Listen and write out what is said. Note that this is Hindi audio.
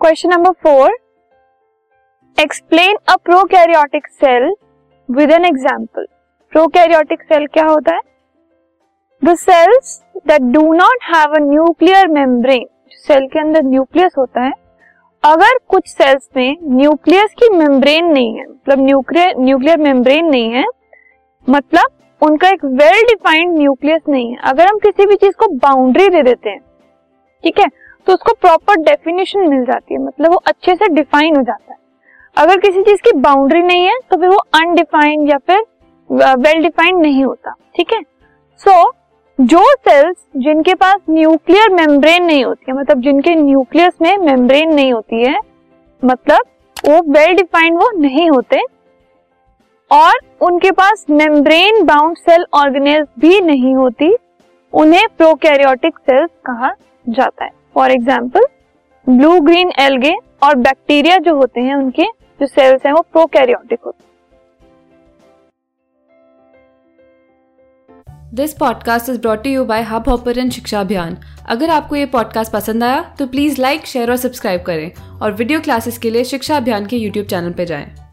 Question number four explain a prokaryotic cell with an example prokaryotic cell क्या होता है? The cells that do not have a nuclear membrane cell के अंदर न्यूक्लियस होता है, अगर कुछ सेल्स में न्यूक्लियस की मेम्ब्रेन नहीं है मतलब न्यूक्लियर न्यूक्लियर मेम्ब्रेन नहीं है मतलब उनका एक वेल डिफाइंड न्यूक्लियस नहीं है। अगर हम किसी भी चीज़ को बाउंड्री दे देते हैं, ठीक है? तो उसको प्रॉपर डेफिनेशन मिल जाती है मतलब वो अच्छे से डिफाइन हो जाता है। अगर किसी चीज़ की बाउंड्री नहीं है तो फिर वो अनडिफाइंड या फिर वेल डिफाइंड नहीं होता ठीक है? सो so, जो सेल्स जिनके पास न्यूक्लियर मेम्ब्रेन नहीं होती है मतलब जिनके न्यूक्लियस में मेम्ब्रेन नहीं होती है मतलब वो वेल डिफाइंड वो नहीं होते और उनके पास मेम्ब्रेन बाउंड सेल ऑर्गेनेज भी नहीं होती उन्हें प्रोकैरियोटिक सेल्स कहा जाता है। For example blue green algae और बैक्टीरिया जो होते हैं, उनके जो सेल्स हैं, वो प्रोकैरियोटिक होते हैं। This podcast is brought you by Hub Hopper शिक्षा अभियान अगर आपको ये पॉडकास्ट पसंद आया तो प्लीज़ लाइक शेयर और सब्सक्राइब करें। और वीडियो क्लासेस के लिए शिक्षा अभियान के यूट्यूब चैनल पर जाएँ।